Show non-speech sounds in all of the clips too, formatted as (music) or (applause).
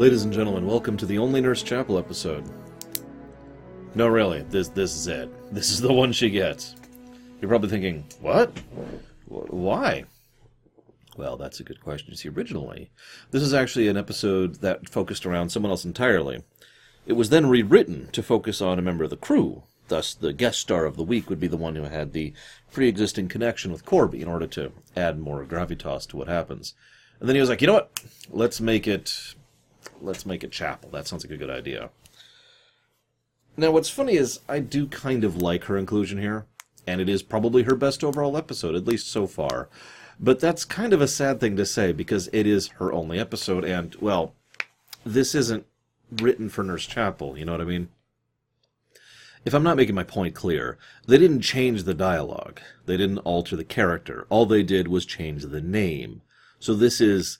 Ladies and gentlemen, welcome to the only Nurse Chapel episode. No, really, this this is it. (laughs) This is the one she gets. You're probably thinking, what? Why? Well, that's a good question. You see, originally, this is actually an episode that focused around someone else entirely. It was then rewritten to focus on a member of the crew. Thus, the guest star of the week would be the one who had the pre-existing connection with Korby in order to add more gravitas to what happens. And then he was like, you know what? Let's make it, let's make it Chapel. That sounds like a good idea. Now, what's funny is I do kind of like her inclusion here, and it is probably her best overall episode, at least so far. But that's kind of a sad thing to say because it is her only episode, and, well, this isn't written for Nurse Chapel, you know what I mean? If I'm not making my point clear, they didn't change the dialogue. They didn't alter the character. All they did was change the name. So this is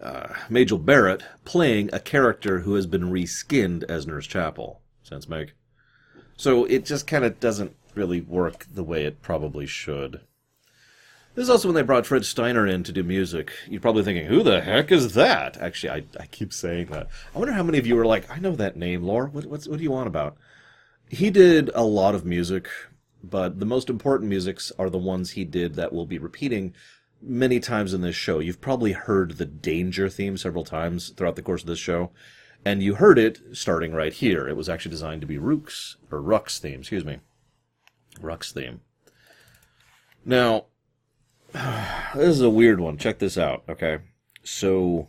uh, Majel Barrett playing a character who has been reskinned as Nurse Chapel. Sense make? So it just kind of doesn't really work the way it probably should. This is also when they brought Fred Steiner in to do music. You're probably thinking, who the heck is that? Actually, I, I keep saying that. I wonder how many of you are like, I know that name, Laura. What, what do you want about? He did a lot of music, but the most important musics are the ones he did that we'll be repeating many times in this show. You've probably heard the Danger theme several times throughout the course of this show, and you heard it starting right here. It was actually designed to be Rook's, or Ruk's theme, excuse me. Ruk's theme. Now, (sighs) this is a weird one. Check this out, okay? So,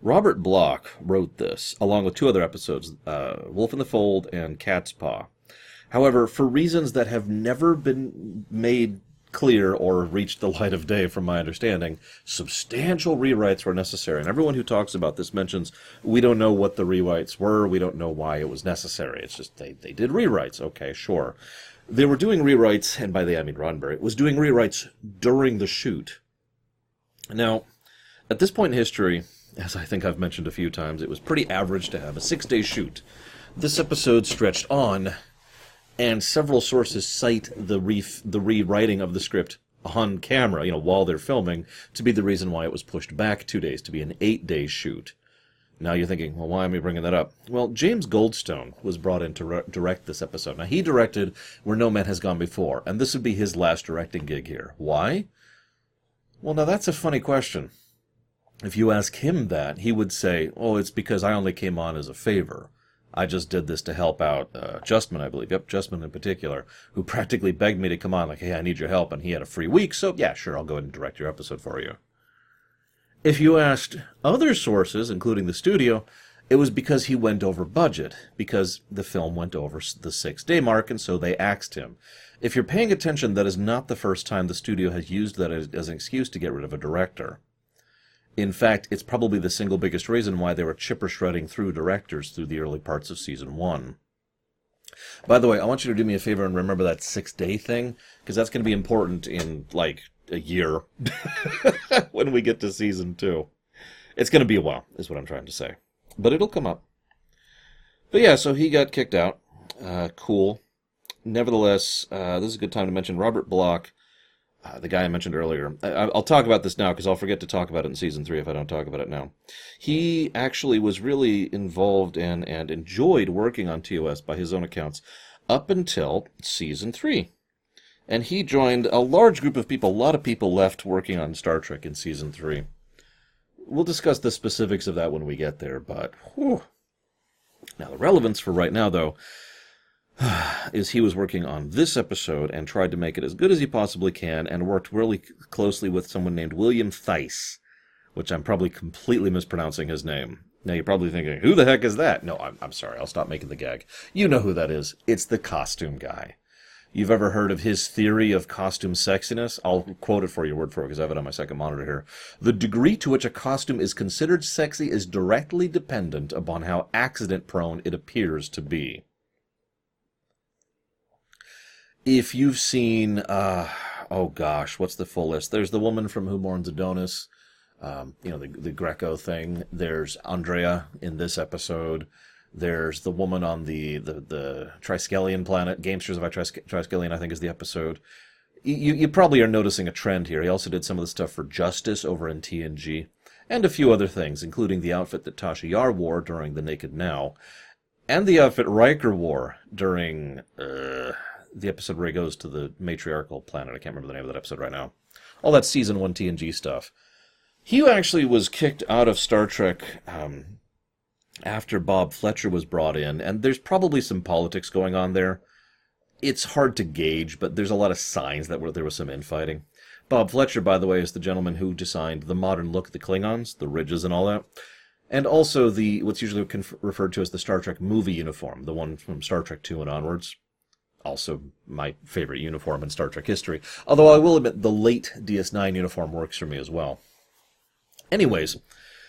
Robert Bloch wrote this, along with two other episodes, uh, Wolf in the Fold and Cat's Paw. However, for reasons that have never been made clear or reached the light of day, from my understanding, substantial rewrites were necessary. And everyone who talks about this mentions we don't know what the rewrites were, we don't know why it was necessary. It's just they, they did rewrites. Okay, sure. They were doing rewrites, and by they I mean Roddenberry, was doing rewrites during the shoot. Now, at this point in history, as I think I've mentioned a few times, it was pretty average to have a six day shoot. This episode stretched on, and several sources cite the re- the rewriting of the script on camera, you know, while they're filming, to be the reason why it was pushed back two days to be an eight day shoot. Now you're thinking, well, why am I bringing that up? Well, James Goldstone was brought in to re- direct this episode. Now he directed Where No Man Has Gone Before, and this would be his last directing gig here. Why? Well, now that's a funny question. If you ask him that, he would say, oh, it's because I only came on as a favor. I just did this to help out uh, Justman, I believe. Yep, Justman in particular, who practically begged me to come on, like, hey, I need your help, and he had a free week, so yeah, sure, I'll go ahead and direct your episode for you. If you asked other sources, including the studio, it was because he went over budget, because the film went over the six day mark, and so they axed him. If you're paying attention, that is not the first time the studio has used that as, as an excuse to get rid of a director. In fact, it's probably the single biggest reason why they were chipper shredding through directors through the early parts of season one. By the way, I want you to do me a favor and remember that six day thing, because that's going to be important in, like, a year (laughs) when we get to season two. It's going to be a while, is what I'm trying to say. But it'll come up. But yeah, so he got kicked out. Uh, cool. Nevertheless, uh, this is a good time to mention Robert Bloch, uh, the guy I mentioned earlier. I, I'll talk about this now because I'll forget to talk about it in season three if I don't talk about it now. He actually was really involved in and enjoyed working on TOS by his own accounts up until season three. And he joined a large group of people. A lot of people left working on Star Trek in season three. We'll discuss the specifics of that when we get there, but whew. now the relevance for right now, though, (sighs) is he was working on this episode and tried to make it as good as he possibly can, and worked really closely with someone named William Theiss, which I'm probably completely mispronouncing his name. Now you're probably thinking, who the heck is that? No, I'm, I'm sorry. I'll stop making the gag. You know who that is. It's the costume guy. You've ever heard of his theory of costume sexiness? I'll quote it for you word for word because I have it on my second monitor here. The degree to which a costume is considered sexy is directly dependent upon how accident prone it appears to be. If you've seen, uh, oh gosh, what's the full list? There's the woman from Who Mourns Adonis, um, you know, the, the Greco thing. There's Andrea in this episode. There's the woman on the the, the Triskelion planet. Gamesters of Tris- Triskelion, I think, is the episode. You you probably are noticing a trend here. He also did some of the stuff for Justice over in TNG, and a few other things, including the outfit that Tasha Yar wore during The Naked Now, and the outfit Riker wore during uh, the episode where he goes to the matriarchal planet. I can't remember the name of that episode right now. All that season one TNG stuff. He actually was kicked out of Star Trek um, after Bob Fletcher was brought in, and there's probably some politics going on there. It's hard to gauge, but there's a lot of signs that there was some infighting. Bob Fletcher, by the way, is the gentleman who designed the modern look of the Klingons, the ridges and all that, and also the what's usually referred to as the Star Trek movie uniform, the one from Star Trek Two and onwards. Also, my favorite uniform in Star Trek history. Although I will admit the late DS9 uniform works for me as well. Anyways,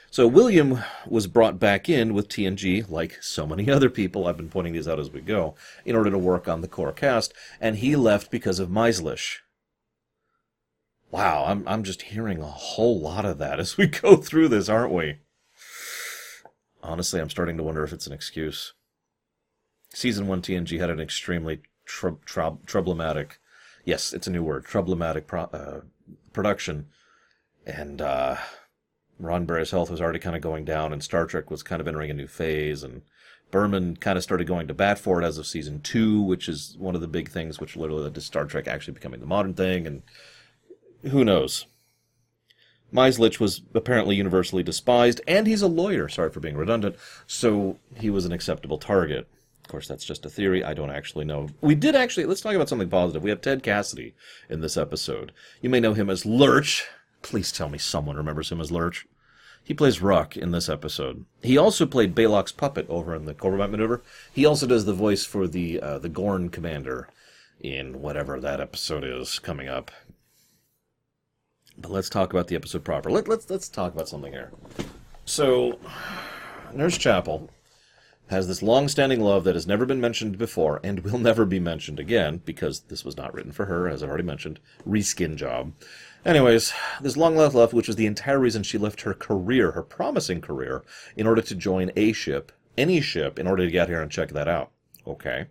so William was brought back in with TNG, like so many (laughs) other people, I've been pointing these out as we go, in order to work on the core cast, and he left because of Maizlish. Wow, I'm, I'm just hearing a whole lot of that (laughs) as we go through this, aren't we? Honestly, I'm starting to wonder if it's an excuse. Season 1 TNG had an extremely trub- trub- troublematic, yes, it's a new word, troublematic pro- uh, production, and, uh, Roddenberry's health was already kind of going down, and Star Trek was kind of entering a new phase, and Berman kind of started going to bat for it as of season two, which is one of the big things, which literally led to Star Trek actually becoming the modern thing, and who knows. Maizlish was apparently universally despised, and he's a lawyer, sorry for being redundant, so he was an acceptable target. Of course, that's just a theory. I don't actually know. We did actually, let's talk about something positive. We have Ted Cassidy in this episode. You may know him as Lurch, Please tell me someone remembers him as Lurch. He plays Ruk in this episode. He also played Balok's puppet over in the Corbomite maneuver. He also does the voice for the uh, the Gorn commander in whatever that episode is coming up. But let's talk about the episode proper. Let, let's let's talk about something here. So, Nurse Chapel has this long-standing love that has never been mentioned before and will never be mentioned again because this was not written for her, as I've already mentioned. Reskin job. Anyways, this long left love, which was the entire reason she left her career, her promising career, in order to join a ship, any ship, in order to get here and check that out. Okay.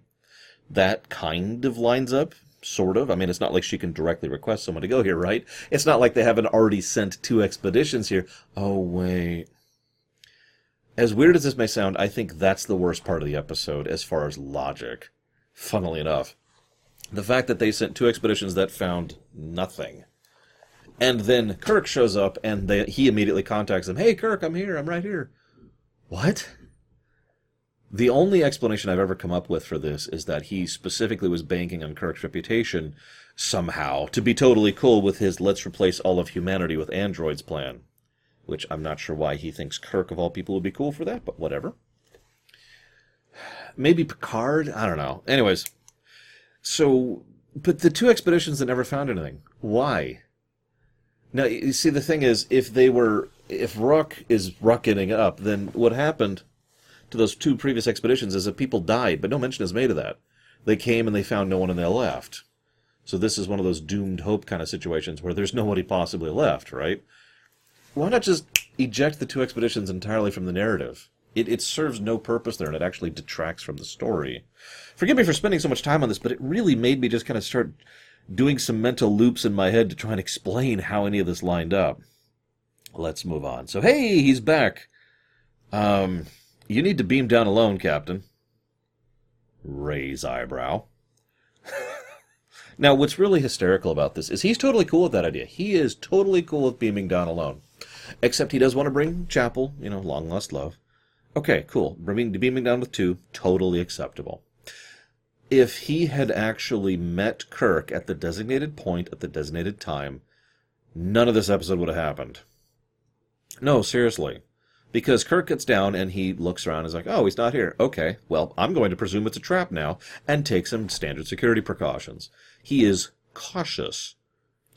That kind of lines up, sort of. I mean, it's not like she can directly request someone to go here, right? It's not like they haven't already sent two expeditions here. Oh, wait. As weird as this may sound, I think that's the worst part of the episode as far as logic. Funnily enough. The fact that they sent two expeditions that found nothing and then Kirk shows up, and they, he immediately contacts them. Hey, Kirk, I'm here. I'm right here. What? The only explanation I've ever come up with for this is that he specifically was banking on Kirk's reputation somehow to be totally cool with his let's replace all of humanity with androids plan. Which I'm not sure why he thinks Kirk, of all people, would be cool for that, but whatever. Maybe Picard? I don't know. Anyways, so, but the two expeditions that never found anything. Why? Now, you see, the thing is, if they were, if Ruk is rucketing up, then what happened to those two previous expeditions is that people died, but no mention is made of that. They came and they found no one and they left. So this is one of those doomed hope kind of situations where there's nobody possibly left, right? Why not just eject the two expeditions entirely from the narrative? It, it serves no purpose there, and it actually detracts from the story. Forgive me for spending so much time on this, but it really made me just kind of start doing some mental loops in my head to try and explain how any of this lined up. Let's move on. So, hey, he's back. Um, you need to beam down alone, Captain. Raise eyebrow. (laughs) now, what's really hysterical about this is he's totally cool with that idea. He is totally cool with beaming down alone. Except he does want to bring Chapel, you know, long lost love. Okay, cool. Bringing beaming down with two, totally acceptable if he had actually met Kirk at the designated point at the designated time, none of this episode would have happened. No, seriously. Because Kirk gets down and he looks around and is like, oh, he's not here. Okay, well, I'm going to presume it's a trap now and take some standard security precautions. He is cautious.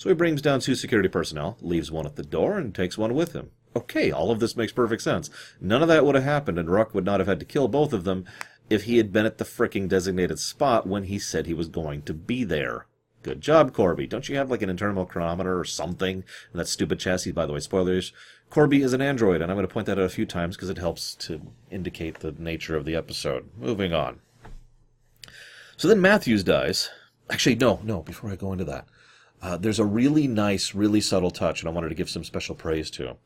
So he brings down two security personnel, leaves one at the door, and takes one with him. Okay, all of this makes perfect sense. None of that would have happened, and Ruk would not have had to kill both of them if he had been at the fricking designated spot when he said he was going to be there. Good job, Korby. Don't you have like an internal chronometer or something in that stupid chassis? By the way, spoilers. Korby is an android, and I'm going to point that out a few times because it helps to indicate the nature of the episode. Moving on. So then Matthews dies. Actually, no, no, before I go into that. Uh, there's a really nice, really subtle touch, and I wanted to give some special praise to.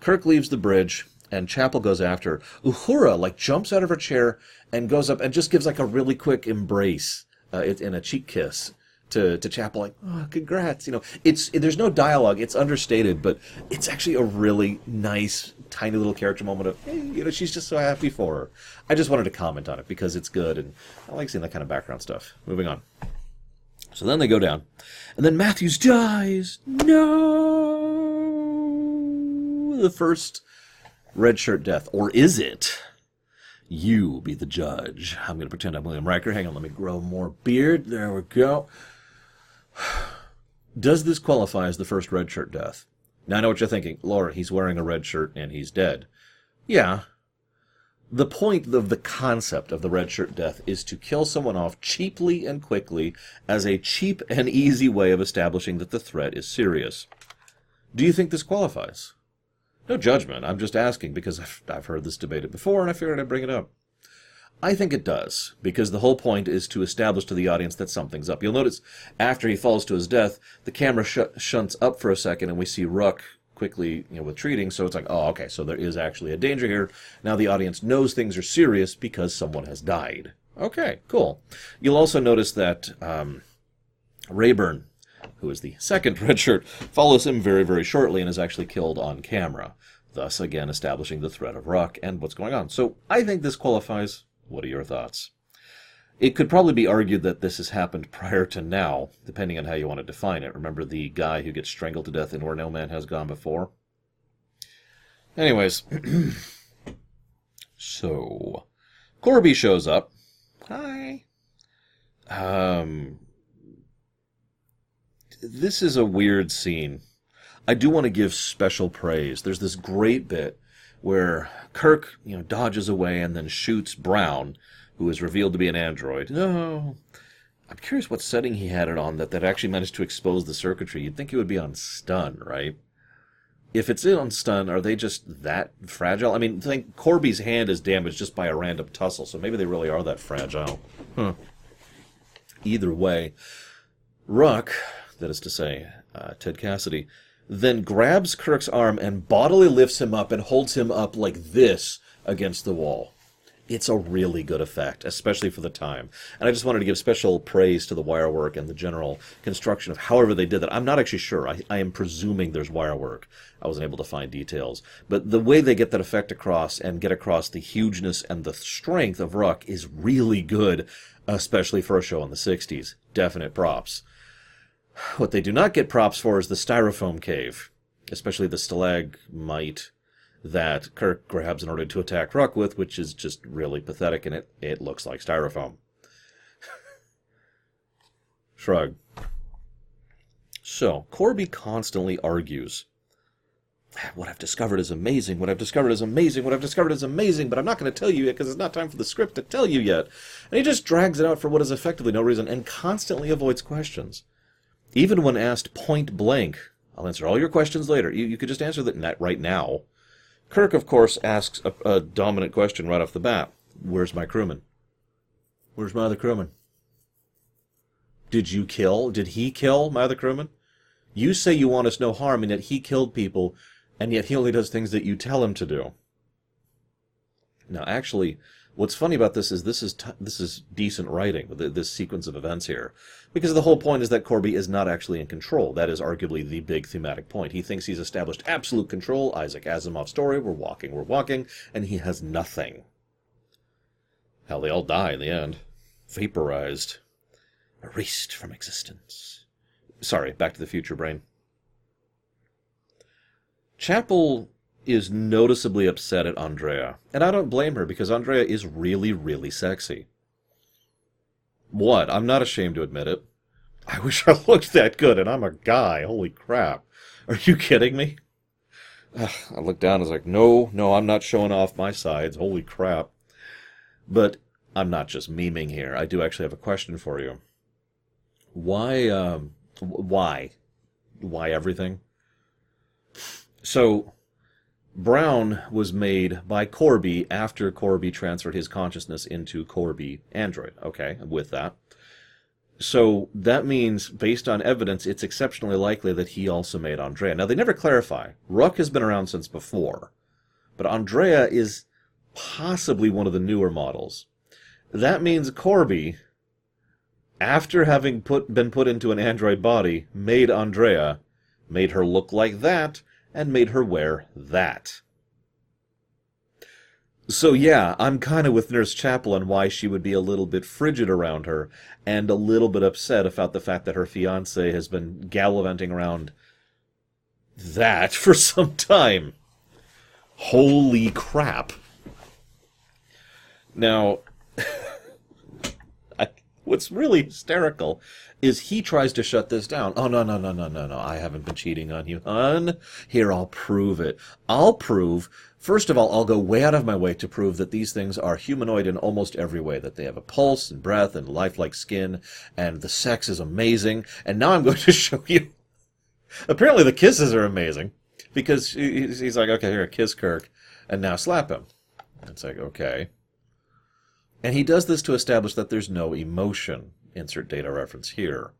Kirk leaves the bridge, and Chapel goes after. Uhura like jumps out of her chair and goes up and just gives like a really quick embrace uh, in a cheek kiss to to Chapel, like, oh, congrats. You know, it's it, there's no dialogue. It's understated, but it's actually a really nice, tiny little character moment of, hey, you know, she's just so happy for her. I just wanted to comment on it because it's good, and I like seeing that kind of background stuff. Moving on. So then they go down, and then Matthews dies. No, the first red shirt death, or is it? You be the judge. I'm going to pretend I'm William Riker. Hang on, let me grow more beard. There we go. (sighs) Does this qualify as the first red shirt death? Now I know what you're thinking. Laura, he's wearing a red shirt and he's dead. Yeah. The point of the concept of the red shirt death is to kill someone off cheaply and quickly as a cheap and easy way of establishing that the threat is serious. Do you think this qualifies? No judgment. I'm just asking because I've, heard this debated before and I figured I'd bring it up. I think it does, because the whole point is to establish to the audience that something's up. You'll notice after he falls to his death, the camera sh- shunts up for a second, and we see Ruk quickly, you know, retreating. So it's like, oh, okay, so there is actually a danger here. Now the audience knows things are serious because someone has died. Okay, cool. You'll also notice that um, Rayburn, who is the second (laughs) red shirt, follows him very, very shortly and is actually killed on camera. Thus, again, establishing the threat of Ruk and what's going on. So I think this qualifies what are your thoughts? It could probably be argued that this has happened prior to now, depending on how you want to define it. Remember the guy who gets strangled to death in Where No Man Has Gone Before? Anyways, (clears throat) so Korby shows up. Hi. Um, this is a weird scene. I do want to give special praise. There's this great bit where Kirk, you know, dodges away and then shoots Brown, who is revealed to be an android. No. I'm curious what setting he had it on that, that actually managed to expose the circuitry. You'd think it would be on stun, right? If it's in on stun, are they just that fragile? I mean, think Korby's hand is damaged just by a random tussle, so maybe they really are that fragile. Huh. Either way, Ruk, that is to say, uh, Ted Cassidy, then grabs Kirk's arm and bodily lifts him up and holds him up like this against the wall. It's a really good effect, especially for the time. And I just wanted to give special praise to the wire work and the general construction of however they did that. I'm not actually sure. I, I am presuming there's wire work. I wasn't able to find details. But the way they get that effect across and get across the hugeness and the strength of Ruk is really good, especially for a show in the 60s. Definite props. What they do not get props for is the styrofoam cave, especially the stalagmite that Kirk grabs in order to attack Ruk with, which is just really pathetic, and it, it looks like styrofoam. (laughs) Shrug. So, Korby constantly argues. Ah, what I've discovered is amazing. What I've discovered is amazing. What I've discovered is amazing, but I'm not going to tell you yet because it's not time for the script to tell you yet. And he just drags it out for what is effectively no reason and constantly avoids questions. Even when asked point blank, I'll answer all your questions later. You, you could just answer that right now. Kirk, of course, asks a, a dominant question right off the bat. Where's my crewman? Where's my other crewman? Did you kill? Did he kill my other crewman? You say you want us no harm, and yet he killed people, and yet he only does things that you tell him to do. Now, actually, What's funny about this is this is t- this is decent writing with this sequence of events here, because the whole point is that Korby is not actually in control. That is arguably the big thematic point. He thinks he's established absolute control. Isaac Asimov's story. We're walking, we're walking, and he has nothing. Hell, they all die in the end, vaporized, erased from existence. Sorry, Back to the Future brain. Chapel is noticeably upset at Andrea. And I don't blame her because Andrea is really, really sexy. What? I'm not ashamed to admit it. (laughs) I wish I looked that good, and I'm a guy. Holy crap. Are you kidding me? (sighs) I looked down and was like, no, no, I'm not showing off my sides. Holy crap. But I'm not just memeing here. I do actually have a question for you. Why, um, why? Why everything? So, Brown was made by Korby after Korby transferred his consciousness into Korby Android. Okay, with that. So that means, based on evidence, it's exceptionally likely that he also made Andrea. Now, they never clarify. Ruk has been around since before, but Andrea is possibly one of the newer models. That means Korby, after having put been put into an android body, made Andrea, made her look like that, and made her wear that. So yeah, I'm kind of with Nurse Chapel on why she would be a little bit frigid around her, and a little bit upset about the fact that her fiance has been gallivanting around that (laughs) for some time. Holy crap. Now, (laughs) what's really hysterical is he tries to shut this down. Oh, no, no, no, no, no, no. I haven't been cheating on you, hon. Here, I'll prove it. I'll prove, first of all, I'll go way out of my way to prove that these things are humanoid in almost every way, that they have a pulse and breath and lifelike skin, and the sex is amazing. And now I'm going to (laughs) show you. Apparently, the kisses are amazing because he's like, okay, here, kiss Kirk, and now slap him. It's like, okay. And he does this to establish that there's no emotion. Insert data reference here.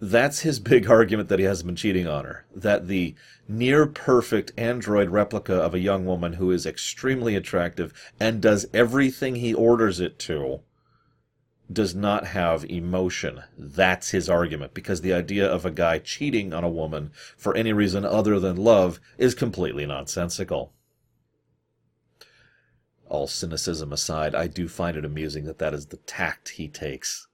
That's his (laughs) big argument that he hasn't been cheating on her. That the near perfect android replica of a young woman who is extremely attractive and does everything he orders it to does not have emotion. That's his argument, because the idea of a guy cheating on a woman for any reason other than love is completely nonsensical all cynicism aside, I do find it amusing that that is the tact he takes.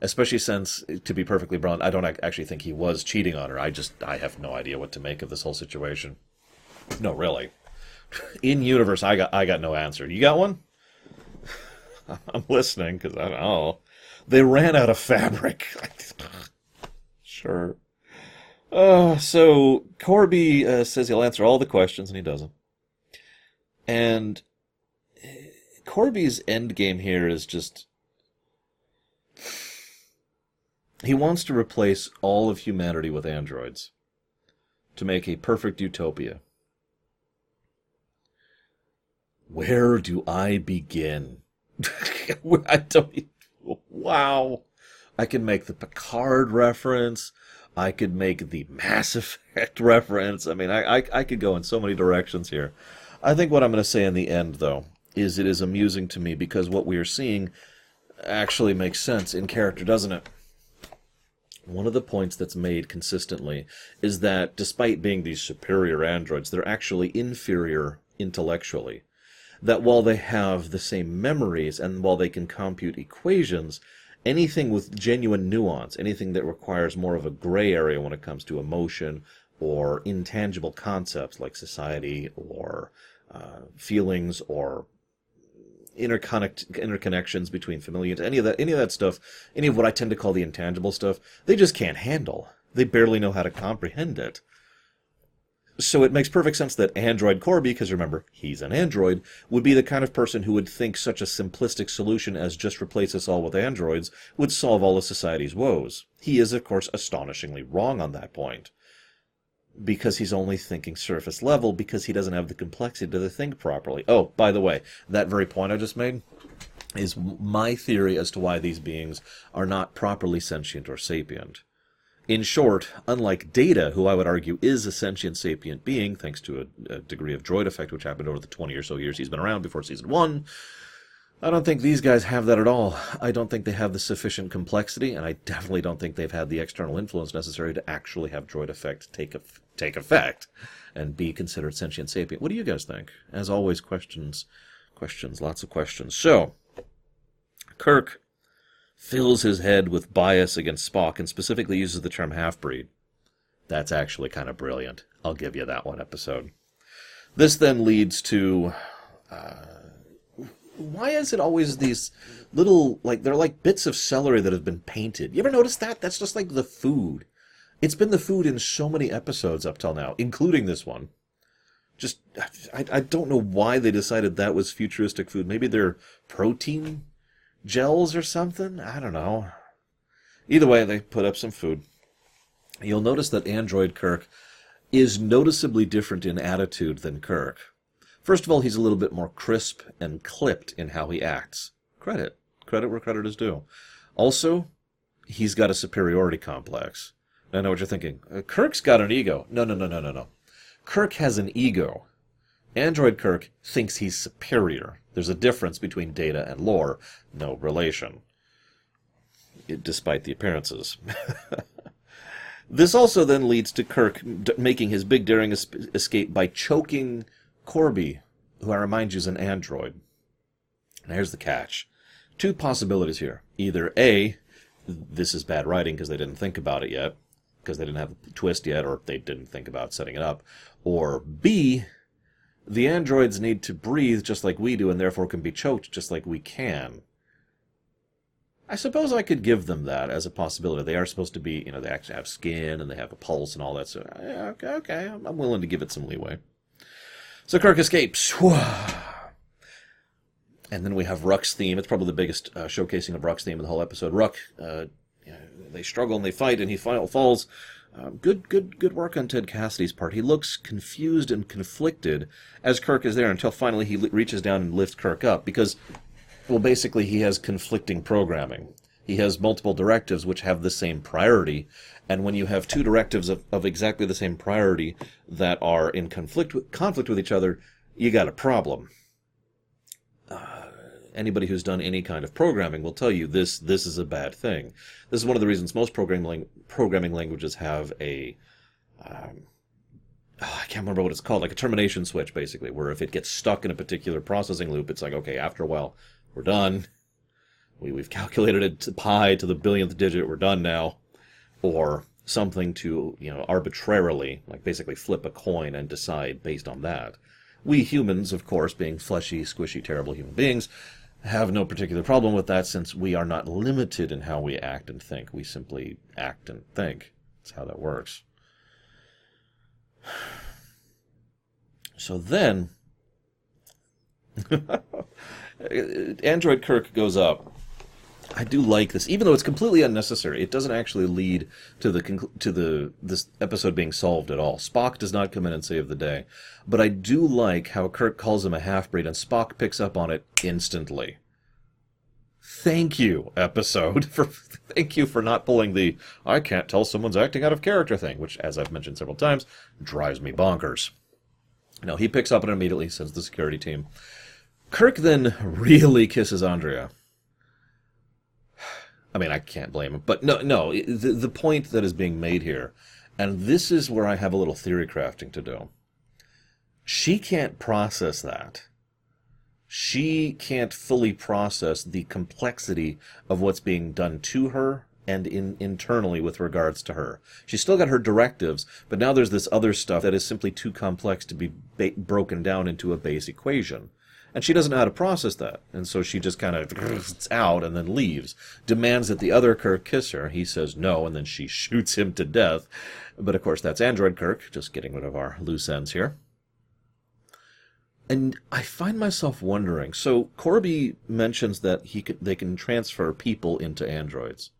Especially since, to be perfectly blunt, I don't actually think he was cheating on her. I just, I have no idea what to make of this whole situation. No, really. (laughs) In universe, I got, I got no answer. You got one? (laughs) I'm listening because I don't know. They ran out of fabric. (laughs) sure. Uh, so Korby uh, says he'll answer all the questions, and he doesn't. And Korby's end game here is just he wants to replace all of humanity with androids to make a perfect utopia. Where do I begin? (laughs) I don't. Wow. I can make the Picard reference. I could make the Mass Effect (laughs) reference. I mean, I, I, I could go in so many directions here. I think what I'm going to say in the end, though, is it is amusing to me because what we are seeing actually makes sense in character, doesn't it? One of the points that's made consistently is that despite being these superior androids, they're actually inferior intellectually. That while they have the same memories and while they can compute equations, anything with genuine nuance, anything that requires more of a gray area when it comes to emotion or intangible concepts like society or uh, feelings or interconnect interconnections between familiar any of that any of that stuff any of what i tend to call the intangible stuff they just can't handle. They barely know how to comprehend it. So it makes perfect sense that android korby because remember he's an android would be the kind of person who would think such a simplistic solution as just replace us all with androids would solve all of society's woes. He is of course astonishingly wrong on that point because he's only thinking surface level because he doesn't have the complexity to think properly. Oh, by the way, that very point I just made is my theory as to why these beings are not properly sentient or sapient. In short, unlike Data, who I would argue is a sentient sapient being, thanks to a, a degree of droid effect which happened over the 20 or so years he's been around before season 1, I don't think these guys have that at all. I don't think they have the sufficient complexity, and I definitely don't think they've had the external influence necessary to actually have droid effect take take effect and be considered sentient sapient. What do you guys think? As always, questions, questions, lots of questions. So, Kirk fills his head with bias against Spock and specifically uses the term half breed. That's actually kind of brilliant. I'll give you that one episode. This then leads to. Uh, why is it always these little like they're like bits of celery that have been painted? You ever notice that? That's just like the food. It's been the food in so many episodes up till now, including this one. Just I, I don't know why they decided that was futuristic food. Maybe they're protein gels or something. I don't know. Either way, they put up some food. You'll notice that Android Kirk is noticeably different in attitude than Kirk. First of all, he's a little bit more crisp and clipped in how he acts. Credit. Credit where credit is due. Also, he's got a superiority complex. I know what you're thinking. Uh, Kirk's got an ego. No, no, no, no, no, no. Kirk has an ego. Android Kirk thinks he's superior. There's a difference between data and lore, no relation. It, despite the appearances. (laughs) this also then leads to Kirk d- making his big daring es- escape by choking Korby, who I remind you is an android. And here's the catch. Two possibilities here. Either A, this is bad writing because they didn't think about it yet, because they didn't have the twist yet, or they didn't think about setting it up. Or B, the androids need to breathe just like we do and therefore can be choked just like we can. I suppose I could give them that as a possibility. They are supposed to be, you know, they actually have skin and they have a pulse and all that. So, yeah, okay, okay, I'm willing to give it some leeway. So Kirk escapes. (sighs) And then we have Ruk's theme. It's probably the biggest uh, showcasing of Ruk's theme of the whole episode. Ruk, uh, they struggle and they fight, and he falls uh, good, good, good work on Ted Cassidy's part. He looks confused and conflicted as Kirk is there until finally he reaches down and lifts Kirk up because, well, basically he has conflicting programming. He has multiple directives which have the same priority, and when you have two directives of, of exactly the same priority that are in conflict with, conflict with each other, you got a problem. Anybody who's done any kind of programming will tell you this this is a bad thing. This is one of the reasons most programming programming languages have a um, oh, I can't remember what it's called, like a termination switch, basically, where if it gets stuck in a particular processing loop, it's like okay, after a while, we're done. We we've calculated it to pi to the billionth digit. We're done now, or something to you know arbitrarily, like basically flip a coin and decide based on that. We humans, of course, being fleshy, squishy, terrible human beings, have no particular problem with that since we are not limited in how we act and think. We simply act and think. That's how that works. (sighs) So then, (laughs) Android Kirk goes up I do like this, even though it's completely unnecessary. It doesn't actually lead to the to the this episode being solved at all. Spock does not come in and save the day, but I do like how Kirk calls him a half breed, and Spock picks up on it instantly. Thank you, episode, (laughs) for thank you for not pulling the I can't tell someone's acting out of character thing, which, as I've mentioned several times, drives me bonkers. No, he picks up on it immediately, sends the security team. Kirk then (laughs) really kisses Andrea. I mean, I can't blame him, but no, no. The the point that is being made here, and this is where I have a little theory crafting to do. She can't process that. She can't fully process the complexity of what's being done to her and in internally with regards to her. She's still got her directives, but now there's this other stuff that is simply too complex to be ba- broken down into a base equation and she doesn't know how to process that. And so she just kind of (laughs) out and then leaves. Demands that the other Kirk kiss her. He says no, and then she (laughs) shoots him to death. But of course, that's Android Kirk, just getting rid of our loose ends here. And I find myself wondering. So Korby mentions that he could, they can transfer people into androids.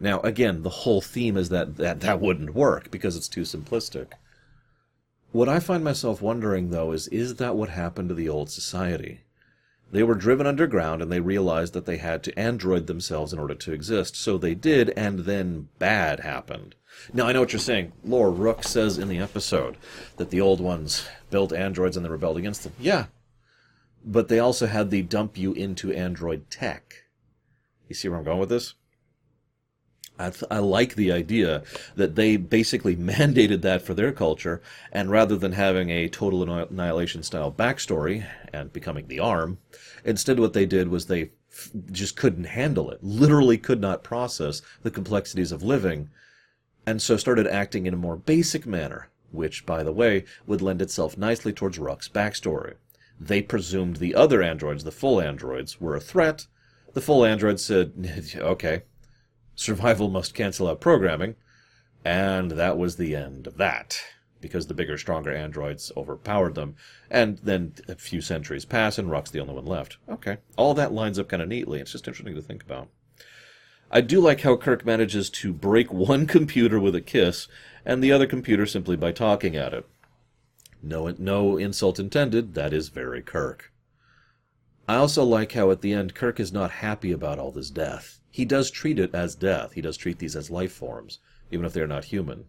Now, again, the whole theme is that, that that wouldn't work because it's too simplistic. What I find myself wondering, though, is is that what happened to the old society? They were driven underground and they realized that they had to android themselves in order to exist. So they did, and then bad happened. Now, I know what you're saying. Lore Rook says in the episode that the old ones built androids and they rebelled against them. Yeah. But they also had the dump you into android tech. You see where I'm going with this? I, th- I, like the idea that they basically (laughs) mandated that for their culture, and rather than having a total annihilation style backstory and becoming the arm, instead what they did was they f- just couldn't handle it, literally could not process the complexities of living, and so started acting in a more basic manner, which, by the way, would lend itself nicely towards Ruk's backstory. They presumed the other androids, the full androids, were a threat. The full androids said, (laughs) okay, survival must cancel out programming, and that was the end of that. Because the bigger, stronger androids overpowered them, and then a few centuries pass, and Ruk's the only one left. Okay, all that lines up kind of neatly. It's just interesting to think about. I do like how Kirk manages to break (laughs) one computer with a kiss, and the other computer simply by talking at it. No, no insult intended. That is very Kirk. I also like how at the end Kirk is not happy about all this death he does treat it as death. He does treat these as life forms, even if they're not human.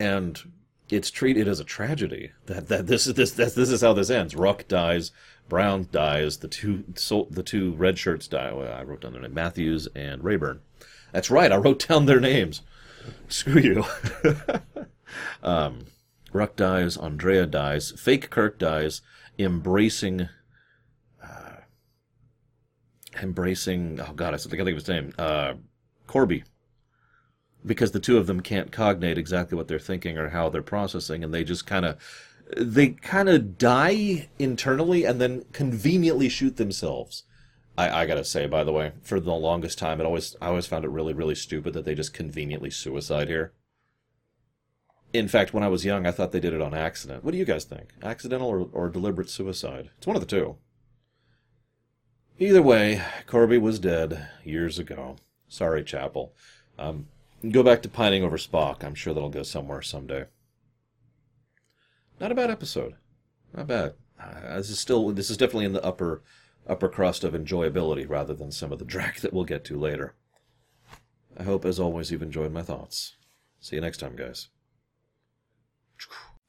And it's treated as a tragedy that, that this is this, this this is how this ends. Ruk dies, Brown dies, the two so, the two red shirts die. Well, I wrote down their name, Matthews and Rayburn. That's right, I wrote down their names. Screw you. (laughs) um, Ruk dies, Andrea dies, fake Kirk dies, embracing embracing oh god, I think I think of his name. Uh, Korby because the two of them can't cognate exactly what they're thinking or how they're processing, and they just kind of they kind of die internally and then conveniently shoot themselves. I, I gotta say, by the way, for the longest time, it always I always found it really really stupid that they just conveniently suicide here. In fact, when I was young, I thought they did it on accident. What do you guys think? Accidental or, or deliberate suicide? It's one of the two. Either way, Korby was dead years ago. Sorry, Chapel. Um, Go back to pining over Spock. I'm sure that'll go somewhere someday. Not a bad episode. Not bad. Uh, this is still this is definitely in the upper upper crust of enjoyability rather than some of the drag that we'll get to later. I hope, as always, you've enjoyed my thoughts. See you next time, guys.